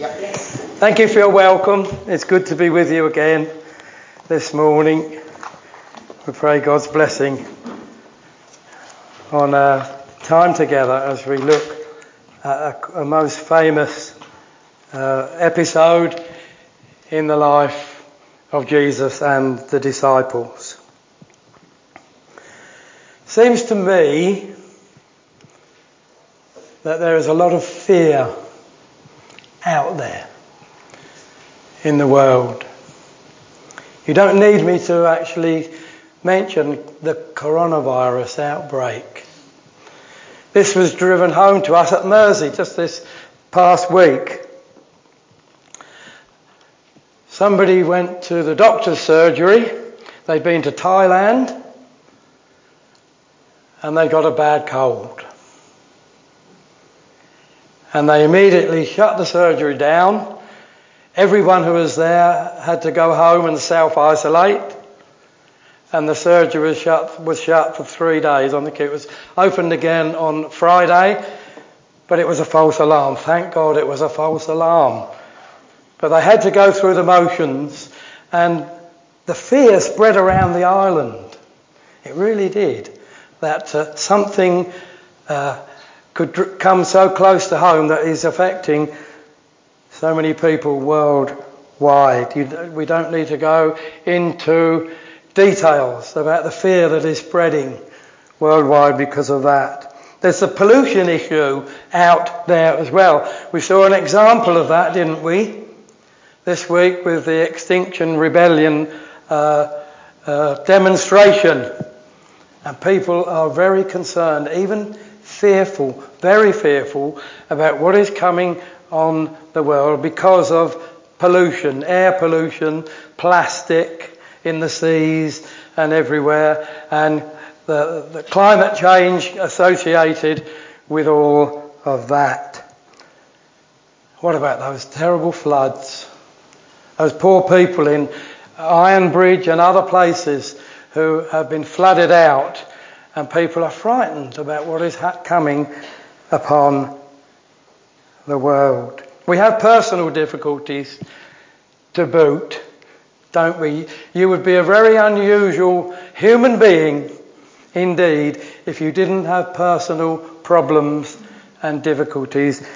Thank you for your welcome. It's good to be with you again this morning. We pray God's blessing on our time together as we look at a, a most famous uh, episode in the life of Jesus and the disciples. Seems to me that there is a lot of fear out there in the world. You don't need me to actually mention the coronavirus outbreak. This was driven home to us at Mersea just this past week. Somebody went to the doctor's surgery. They'd been to Thailand and they got a bad cold. And they immediately shut the surgery down Everyone who was there had to go home and self isolate. And the surgery was shut, was shut for three days. I think it was opened again on Friday, but it was a false alarm. Thank God it was a false alarm. But they had to go through the motions, and the fear spread around the island. It really did. That uh, something uh, could come so close to home that is affecting so many people worldwide. You, we don't need to go into details about the fear that is spreading worldwide because of that. There's a pollution issue out there as well. We saw an example of that, didn't we? This week with the Extinction Rebellion uh, uh, demonstration. And people are very concerned, even fearful, very fearful about what is coming on the world because of pollution, air pollution, plastic in the seas and everywhere, and the, the climate change associated with all of that. What about those terrible floods? Those poor people in Ironbridge and other places who have been flooded out, and people are frightened about what is ha- coming upon the world. We have personal difficulties to boot, don't we? You would be a very unusual human being indeed if you didn't have personal problems and difficulties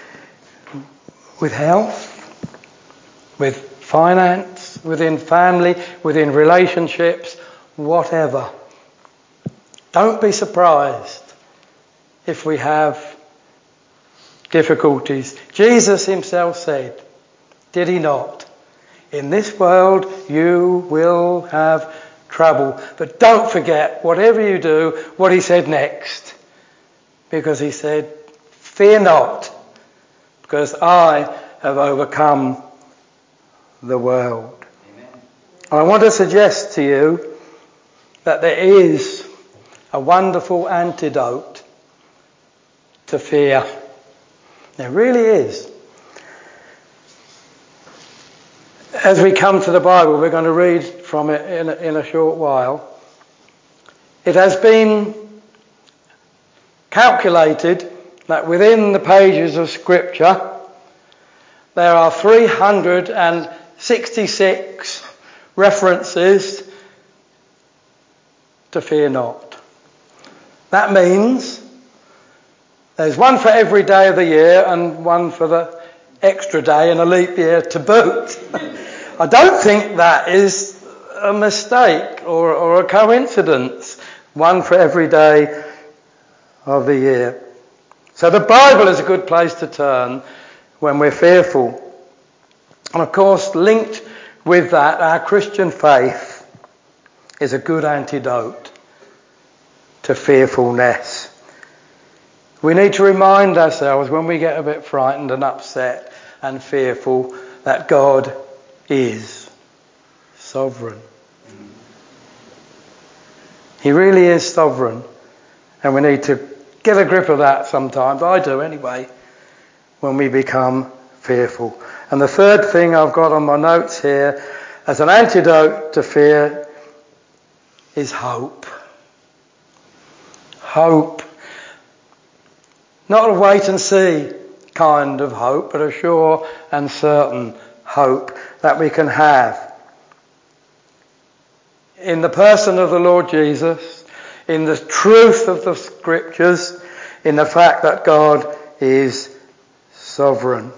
with health, with finance, within family, within relationships, whatever. Don't be surprised if we have difficulties. Jesus himself said, did he not? In this world you will have trouble. But don't forget, whatever you do, what he said next. Because he said, fear not, because I have overcome the world. Amen. I want to suggest to you that there is a wonderful antidote to fear. There really is. As we come to the Bible, we're going to read from it in a, in a short while. It has been calculated that within the pages of Scripture there are 366 references to fear not. That means there's one for every day of the year and one for the extra day and a leap year to boot. I don't think that is a mistake or, or a coincidence. One for every day of the year. So the Bible is a good place to turn when we're fearful. And of course, linked with that, our Christian faith is a good antidote to fearfulness. We need to remind ourselves when we get a bit frightened and upset and fearful that God is sovereign. He really is sovereign. And we need to get a grip of that sometimes. I do anyway, when we become fearful. And the third thing I've got on my notes here as an antidote to fear is hope. Hope. Not a wait and see kind of hope, but a sure and certain hope that we can have. In the person of the Lord Jesus, in the truth of the scriptures, in the fact that God is sovereign.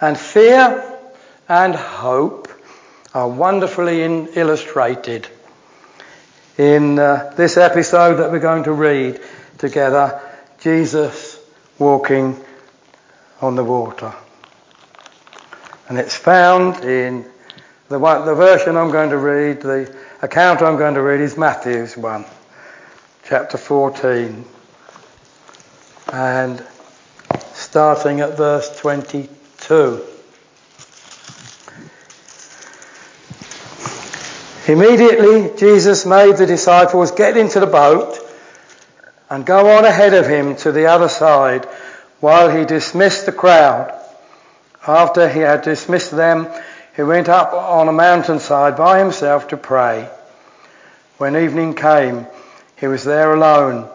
And fear and hope are wonderfully in, illustrated in uh, this episode that we're going to read together Jesus walking on the water. And it's found in the, one, the version I'm going to read, the account I'm going to read is Matthew's one, chapter 14. And starting at verse 22. Immediately, Jesus made the disciples get into the boat and go on ahead of him to the other side while he dismissed the crowd. After he had dismissed them, he went up on a mountainside by himself to pray. When evening came, he was there alone,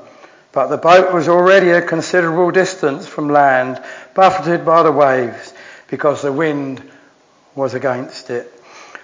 but the boat was already a considerable distance from land, buffeted by the waves, because the wind was against it.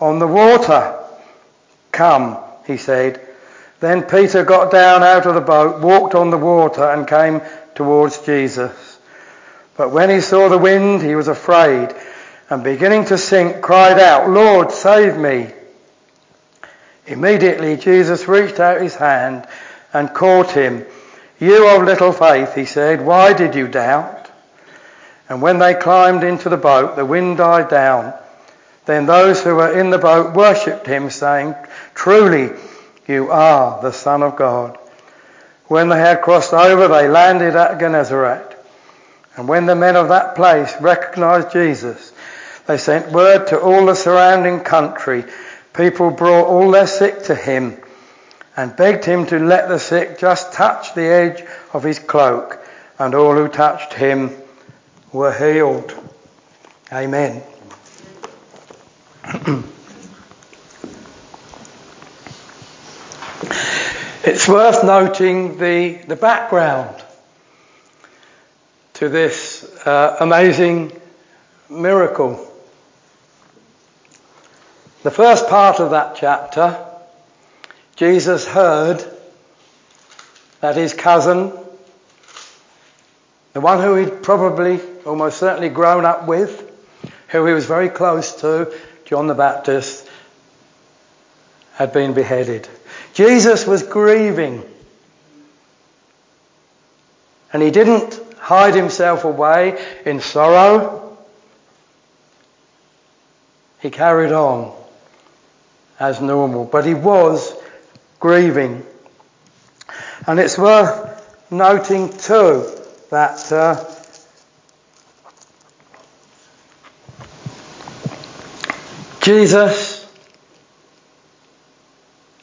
on the water. Come, he said. Then Peter got down out of the boat, walked on the water, and came towards Jesus. But when he saw the wind, he was afraid, and beginning to sink, cried out, Lord, save me. Immediately Jesus reached out his hand and caught him. You of little faith, he said, why did you doubt? And when they climbed into the boat, the wind died down. Then those who were in the boat worshipped him, saying, Truly, you are the Son of God. When they had crossed over, they landed at Gennesaret. And when the men of that place recognized Jesus, they sent word to all the surrounding country. People brought all their sick to him and begged him to let the sick just touch the edge of his cloak, and all who touched him were healed. Amen. It's worth noting the, the background to this uh, amazing miracle. The first part of that chapter, Jesus heard that his cousin, the one who he'd probably almost certainly grown up with, who he was very close to, John the Baptist, had been beheaded. Jesus was grieving. And he didn't hide himself away in sorrow. He carried on as normal, but he was grieving. And it's worth noting too that uh, Jesus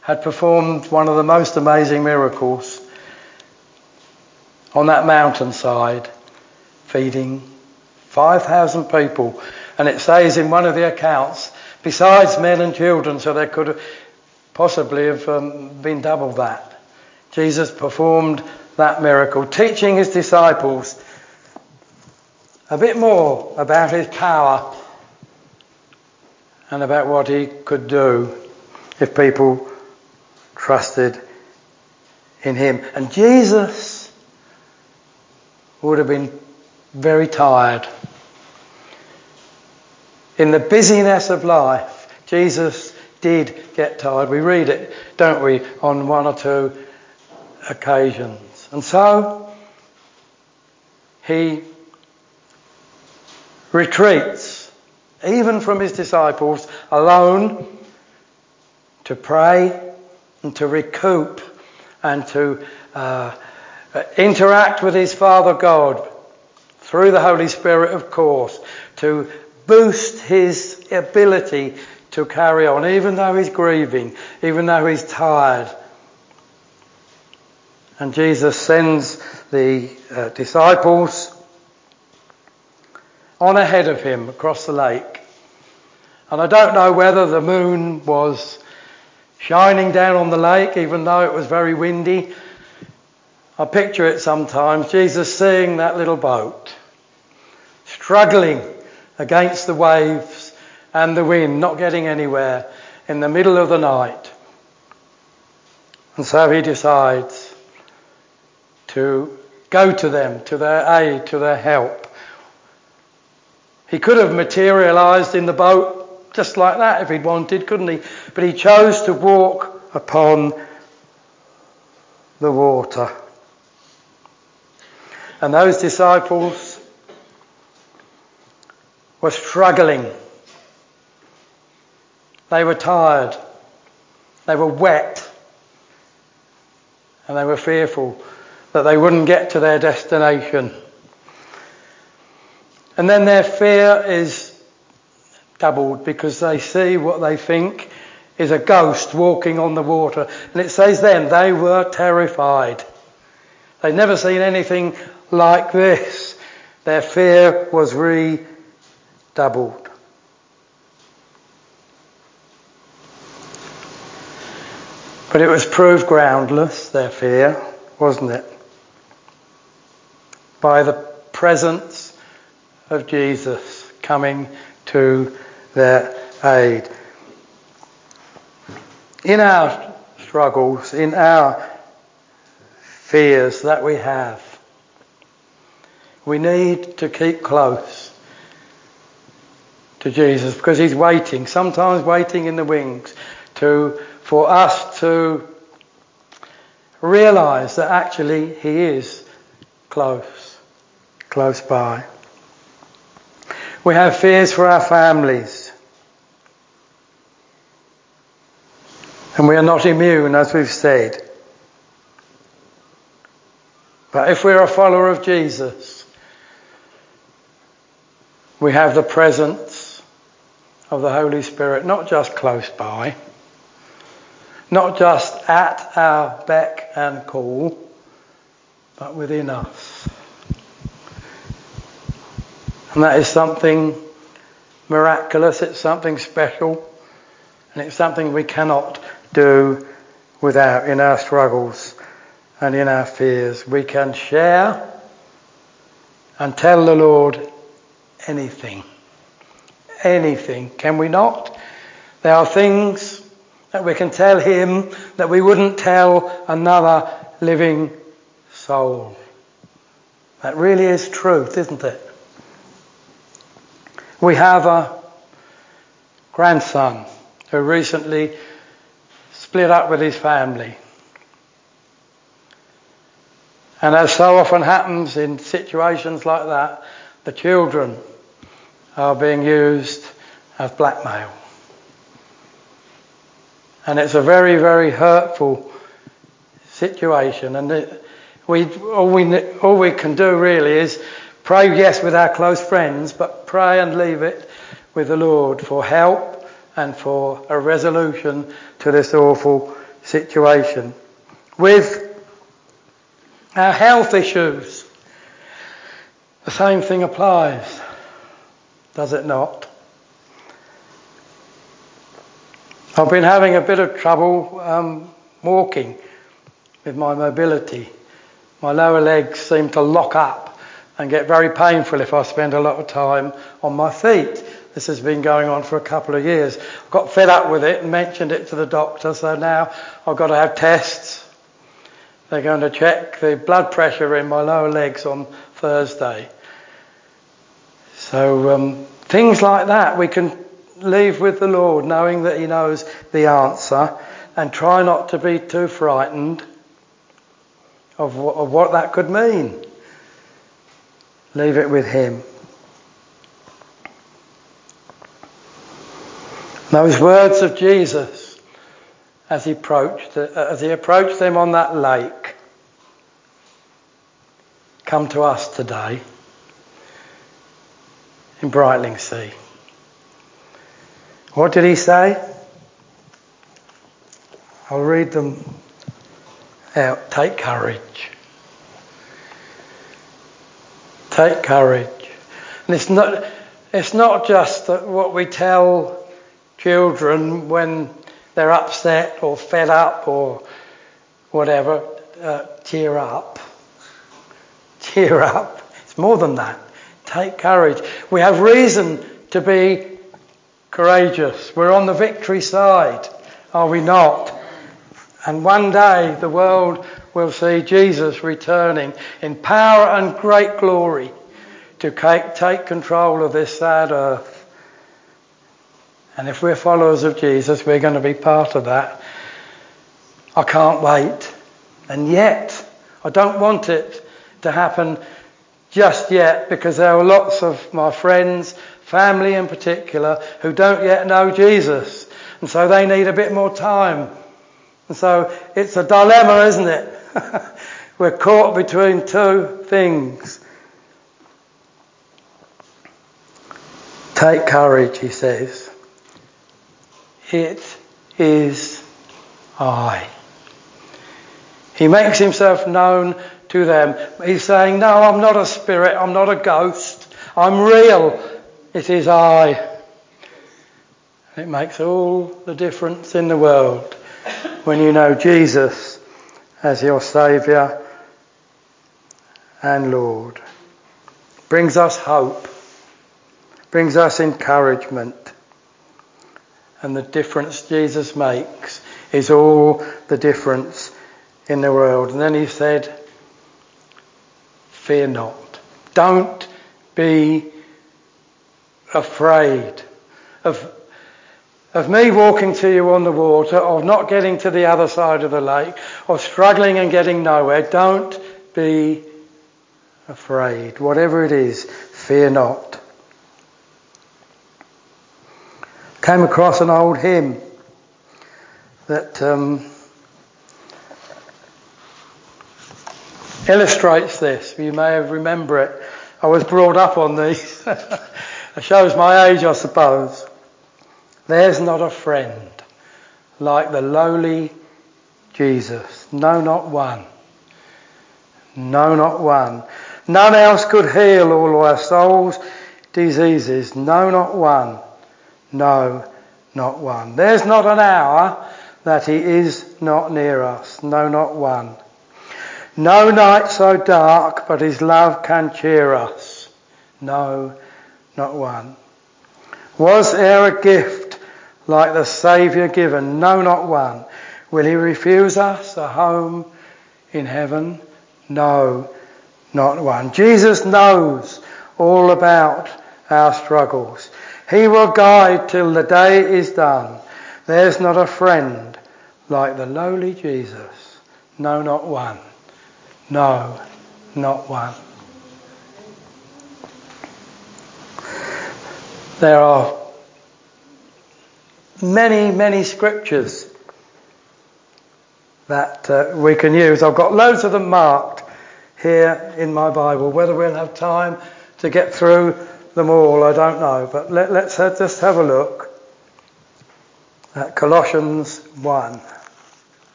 had performed one of the most amazing miracles on that mountainside, feeding 5,000 people. And it says in one of the accounts, besides men and children, so there could possibly have um, been double that. Jesus performed that miracle, teaching his disciples a bit more about his power and about what he could do if people trusted in him. And Jesus would have been very tired. In the busyness of life, Jesus did get tired. We read it, don't we, on one or two occasions. And so he retreats even from his disciples, alone to pray and to recoup and to uh, uh, interact with his Father God through the Holy Spirit, of course, to boost his ability to carry on, even though he's grieving, even though he's tired. And Jesus sends the uh, disciples on ahead of him across the lake. And I don't know whether the moon was shining down on the lake, even though it was very windy. I picture it sometimes, Jesus seeing that little boat, struggling against the waves and the wind, not getting anywhere in the middle of the night. And so he decides to go to them, to their aid, to their help. He could have materialized in the boat just like that if he'd wanted, couldn't he? But he chose to walk upon the water. And those disciples were struggling. They were tired. They were wet. And they were fearful that they wouldn't get to their destination. And then their fear is doubled because they see what they think is a ghost walking on the water. And it says then they were terrified. They'd never seen anything like this. Their fear was redoubled. But it was proved groundless, their fear, wasn't it? By the presence of Jesus coming to their aid. In our struggles, in our fears that we have, we need to keep close to Jesus because he's waiting, sometimes waiting in the wings to, for us to realize that actually he is close, close by. We have fears for our families. And we are not immune, as we've said. But if we're a follower of Jesus, we have the presence of the Holy Spirit not just close by, not just at our beck and call, but within us. And that is something miraculous, it's something special, and it's something we cannot do without in our struggles and in our fears. We can share and tell the Lord anything. Anything. Can we not? There are things that we can tell him that we wouldn't tell another living soul. That really is truth, isn't it? We have a grandson who recently split up with his family. And as so often happens in situations like that, the children are being used as blackmail. And it's a very, very hurtful situation. And it, we, all, we, all we can do really is pray, yes, with our close friends, but pray and leave it with the Lord for help and for a resolution to this awful situation. With our health issues, the same thing applies does it not? I've been having a bit of trouble um, walking with my mobility. My lower legs seem to lock up and get very painful if I spend a lot of time on my feet. This has been going on for a couple of years. I got fed up with it and mentioned it to the doctor, so now I've got to have tests. They're going to check the blood pressure in my lower legs on Thursday. So um, things like that we can leave with the Lord, knowing that He knows the answer, and try not to be too frightened of what, of what that could mean. Leave it with Him. Those words of Jesus as he approached, as he approached them on that lake, come to us today in Brightlingsea. What did he say? I'll read them out. Take courage. Take courage. And it's not, it's not just what we tell children when they're upset or fed up or whatever. Uh, cheer up. Cheer up. It's more than that. Take courage. We have reason to be courageous. We're on the victory side, are we not? And one day the world will see Jesus returning in power and great glory to take control of this sad earth. And if we're followers of Jesus, we're going to be part of that. I can't wait. And yet, I don't want it to happen just yet because there are lots of my friends, family in particular, who don't yet know Jesus. And so they need a bit more time and so it's a dilemma, isn't it? We're caught between two things. Take courage, he says. It is I. He makes himself known to them. He's saying, No, I'm not a spirit, I'm not a ghost, I'm real. It is I. It makes all the difference in the world when you know Jesus as your Saviour and Lord. Brings us hope, brings us encouragement. And the difference Jesus makes is all the difference in the world. And then he said, Fear not. Don't be afraid of of me walking to you on the water, of not getting to the other side of the lake, of struggling and getting nowhere, don't be afraid. Whatever it is, fear not. Came across an old hymn that um, illustrates this. You may remember it. I was brought up on these. it shows my age, I suppose. There's not a friend like the lowly Jesus. No, not one. No, not one. None else could heal all our souls' diseases. No, not one. No, not one. There's not an hour that he is not near us. No, not one. No night so dark, but his love can cheer us. No, not one. Was there a gift like the Saviour given? No, not one. Will he refuse us a home in heaven? No, not one. Jesus knows all about our struggles. He will guide till the day is done. There's not a friend like the lowly Jesus. No, not one. No, not one. There are many, many scriptures that uh, we can use. I've got loads of them marked here in my Bible. Whether we'll have time to get through them all, I don't know. But let, us just have a look at Colossians 1.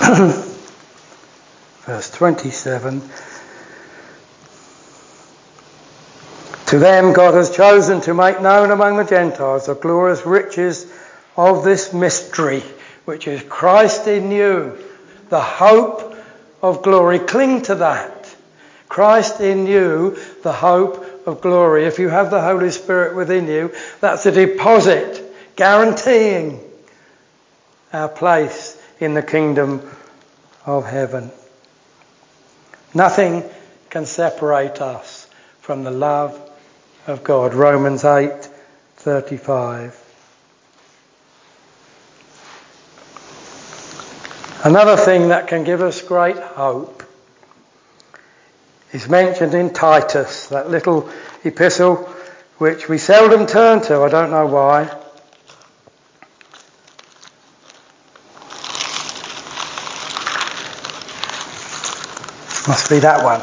Verse 27. To them God has chosen to make known among the Gentiles the glorious riches of this mystery, which is Christ in you, the hope of glory. Cling to that. Christ in you, the hope of glory. If you have the Holy Spirit within you, that's a deposit guaranteeing our place in the kingdom of heaven. Nothing can separate us from the love of God. Romans 8 35. Another thing that can give us great hope is mentioned in Titus, that little epistle which we seldom turn to, I don't know why. Must be that one.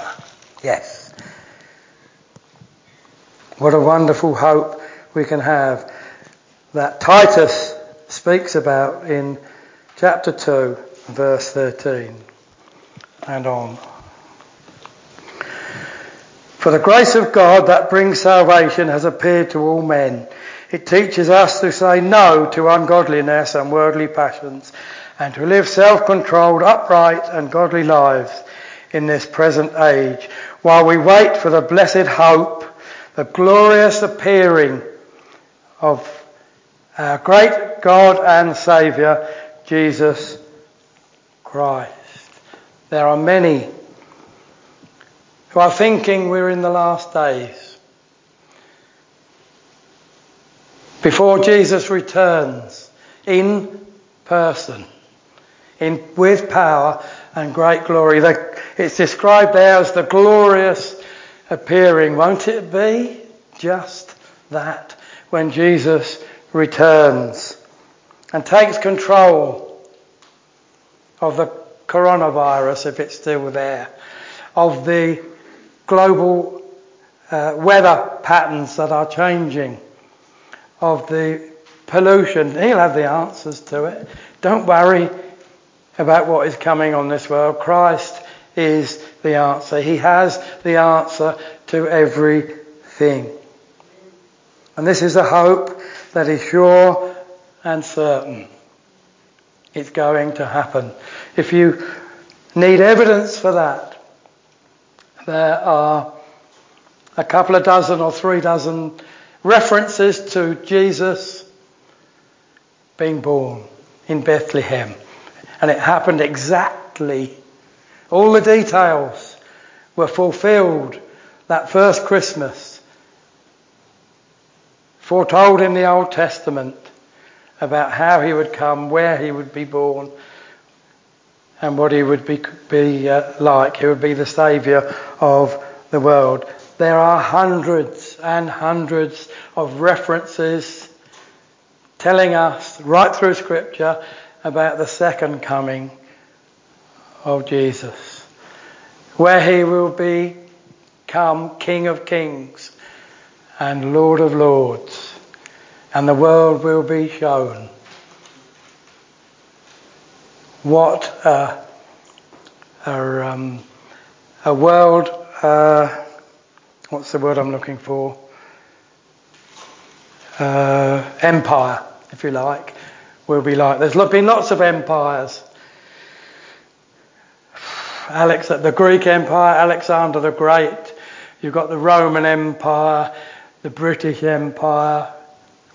Yes. What a wonderful hope we can have that Titus speaks about in chapter 2, verse 13 and on. For the grace of God that brings salvation has appeared to all men. It teaches us to say no to ungodliness and worldly passions and to live self-controlled, upright and godly lives in this present age while we wait for the blessed hope, the glorious appearing of our great God and Saviour, Jesus Christ. There are many who are thinking we're in the last days. Before Jesus returns in person, in, with power and great glory. It's described there as the glorious appearing. Won't it be just that when Jesus returns and takes control of the coronavirus, if it's still there, of the global uh, weather patterns that are changing, of the pollution. He'll have the answers to it. Don't worry about what is coming on this world. Christ is the answer. He has the answer to everything. And this is a hope that is sure and certain. It's going to happen. If you need evidence for that, there are a couple of dozen or three dozen references to Jesus being born in Bethlehem. And it happened exactly. All the details were fulfilled that first Christmas. Foretold in the Old Testament about how he would come, where he would be born, and what he would be, be uh, like. He would be the Saviour of the world. There are hundreds and hundreds of references telling us right through Scripture about the second coming of Jesus, where he will become King of Kings and Lord of Lords, and the world will be shown what a, a, um, a world, uh, what's the word I'm looking for? Uh, empire, if you like, will be like. There's been lots of empires. Alex, the Greek Empire, Alexander the Great. You've got the Roman Empire, the British Empire.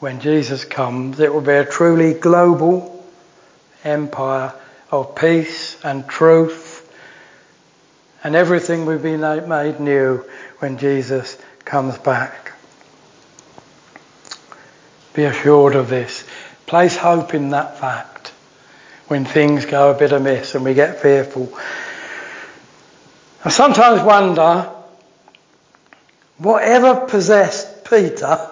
When Jesus comes, it will be a truly global empire of peace and truth, and everything will be made new when Jesus comes back. Be assured of this. Place hope in that fact when things go a bit amiss and we get fearful. I sometimes wonder whatever possessed Peter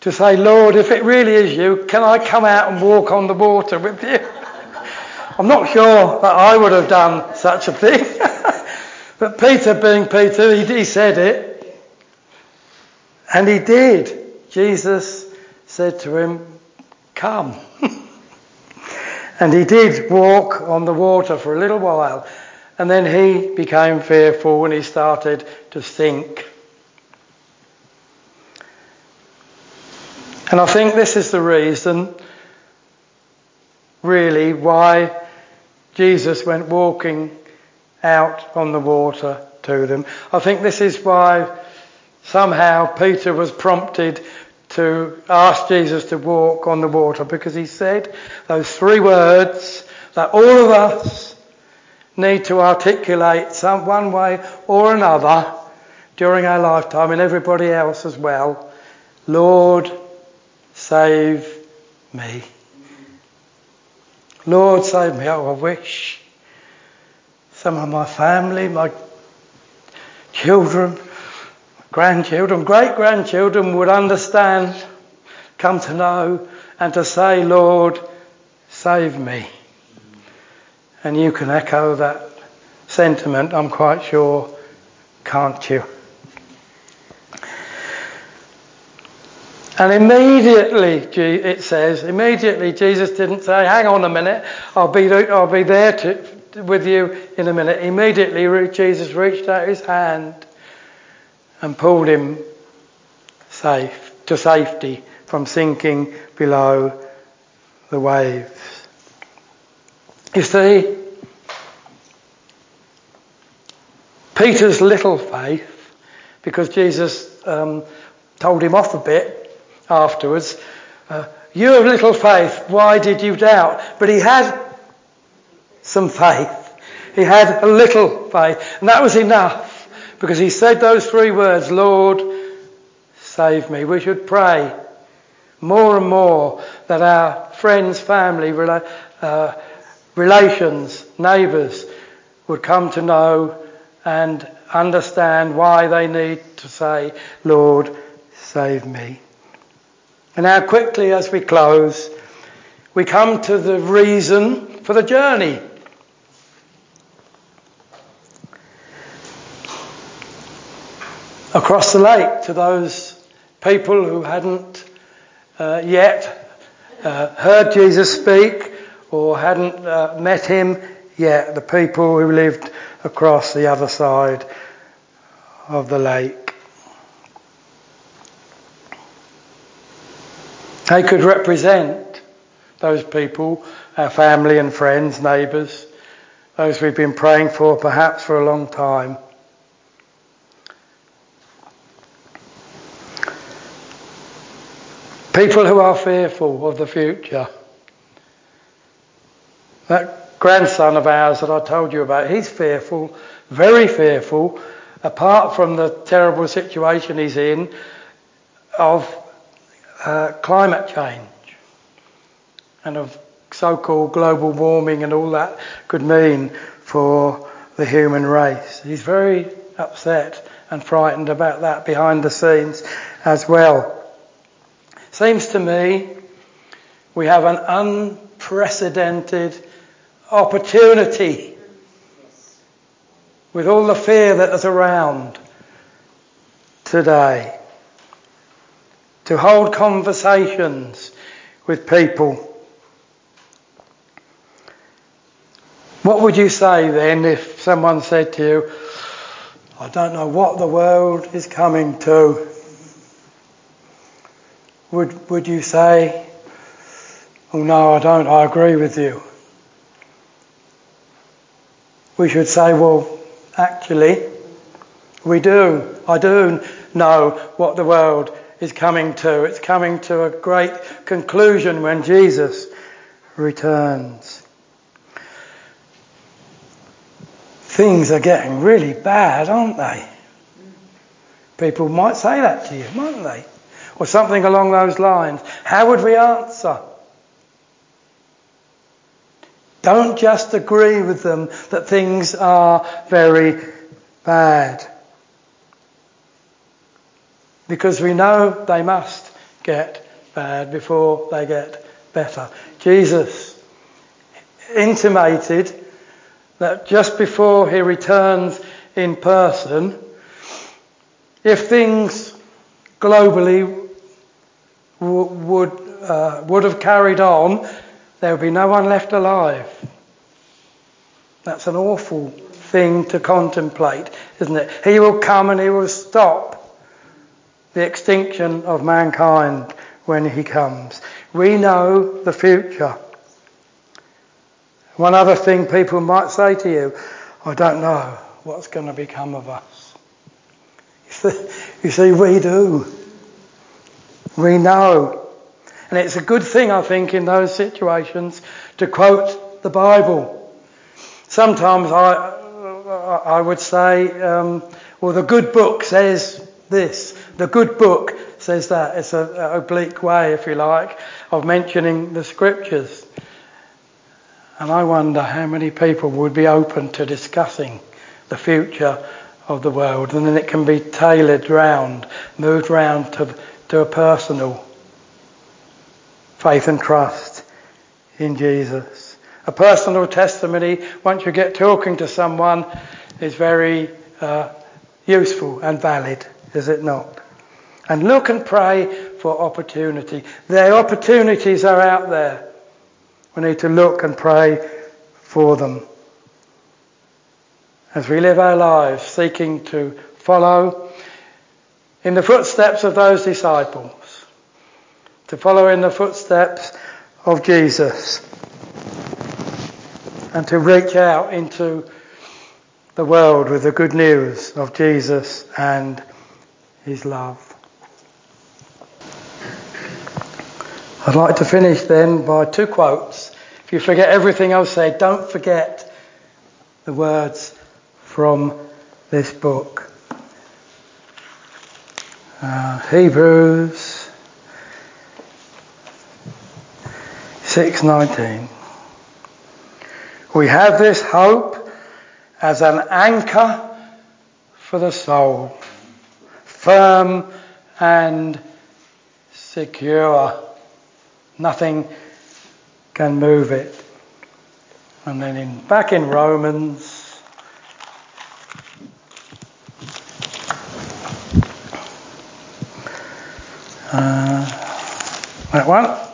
to say, Lord, if it really is you, can I come out and walk on the water with you? I'm not sure that I would have done such a thing. but Peter, being Peter, he, he said it. And he did. Jesus said to him, Come. and he did walk on the water for a little while, and then he became fearful when he started to think. And I think this is the reason, really, why Jesus went walking out on the water to them. I think this is why somehow Peter was prompted to ask Jesus to walk on the water because he said those three words that all of us need to articulate some one way or another during our lifetime and everybody else as well. Lord, save me. Lord, save me. Oh, I wish some of my family, my children, grandchildren, great grandchildren would understand, come to know, and to say, Lord, save me. And you can echo that sentiment, I'm quite sure, can't you? And immediately, it says, immediately Jesus didn't say, hang on a minute, I'll be, I'll be there to, with you in a minute. Immediately, Jesus reached out his hand and pulled him safe, to safety from sinking below the waves. You see, Peter's little faith, because Jesus um, told him off a bit afterwards. Uh, you have little faith, why did you doubt? But he had some faith. He had a little faith. And that was enough because he said those three words, Lord, save me. We should pray more and more that our friends, family, uh, relations, neighbours would come to know and understand why they need to say, Lord, save me. And now, quickly as we close, we come to the reason for the journey. Across the lake to those people who hadn't uh, yet uh, heard Jesus speak or hadn't uh, met him yet, the people who lived across the other side of the lake. They could represent those people, our family and friends, neighbours, those we've been praying for perhaps for a long time. People who are fearful of the future. Grandson of ours that I told you about, he's fearful, very fearful, apart from the terrible situation he's in, of uh, climate change and of so-called global warming and all that could mean for the human race. He's very upset and frightened about that behind the scenes as well. Seems to me we have an unprecedented opportunity with all the fear that is around today to hold conversations with people. What would you say then if someone said to you, I don't know what the world is coming to? Would, would you say, Oh no, I don't, I agree with you? We should say, Well, actually, we do. I do know what the world is coming to. It's coming to a great conclusion when Jesus returns. Things are getting really bad, aren't they? People might say that to you, mightn't they? Or something along those lines. How would we answer? Don't just agree with them that things are very bad because we know they must get bad before they get better. Jesus intimated that just before he returns in person, if things globally w- would, uh, would have carried on, there will be no one left alive. That's an awful thing to contemplate, isn't it? He will come and he will stop the extinction of mankind when he comes. We know the future. One other thing people might say to you, I don't know what's going to become of us. You see, we do. We know. And it's a good thing, I think, in those situations to quote the Bible. Sometimes I, I would say, um, well, the good book says this. The good book says that. It's an oblique way, if you like, of mentioning the scriptures. And I wonder how many people would be open to discussing the future of the world. And then it can be tailored round, moved round to, to a personal faith and trust in Jesus. A personal testimony, once you get talking to someone, is very uh, useful and valid, is it not? And look and pray for opportunity. The opportunities are out there. We need to look and pray for them. As we live our lives seeking to follow in the footsteps of those disciples, to follow in the footsteps of Jesus, and to reach out into the world with the good news of Jesus and his love. I'd like to finish then by two quotes. If you forget everything I've said, don't forget the words from this book. Uh, Hebrews 6:19. We have this hope as an anchor for the soul, firm and secure. Nothing can move it. And then in, back in Romans, uh, that one.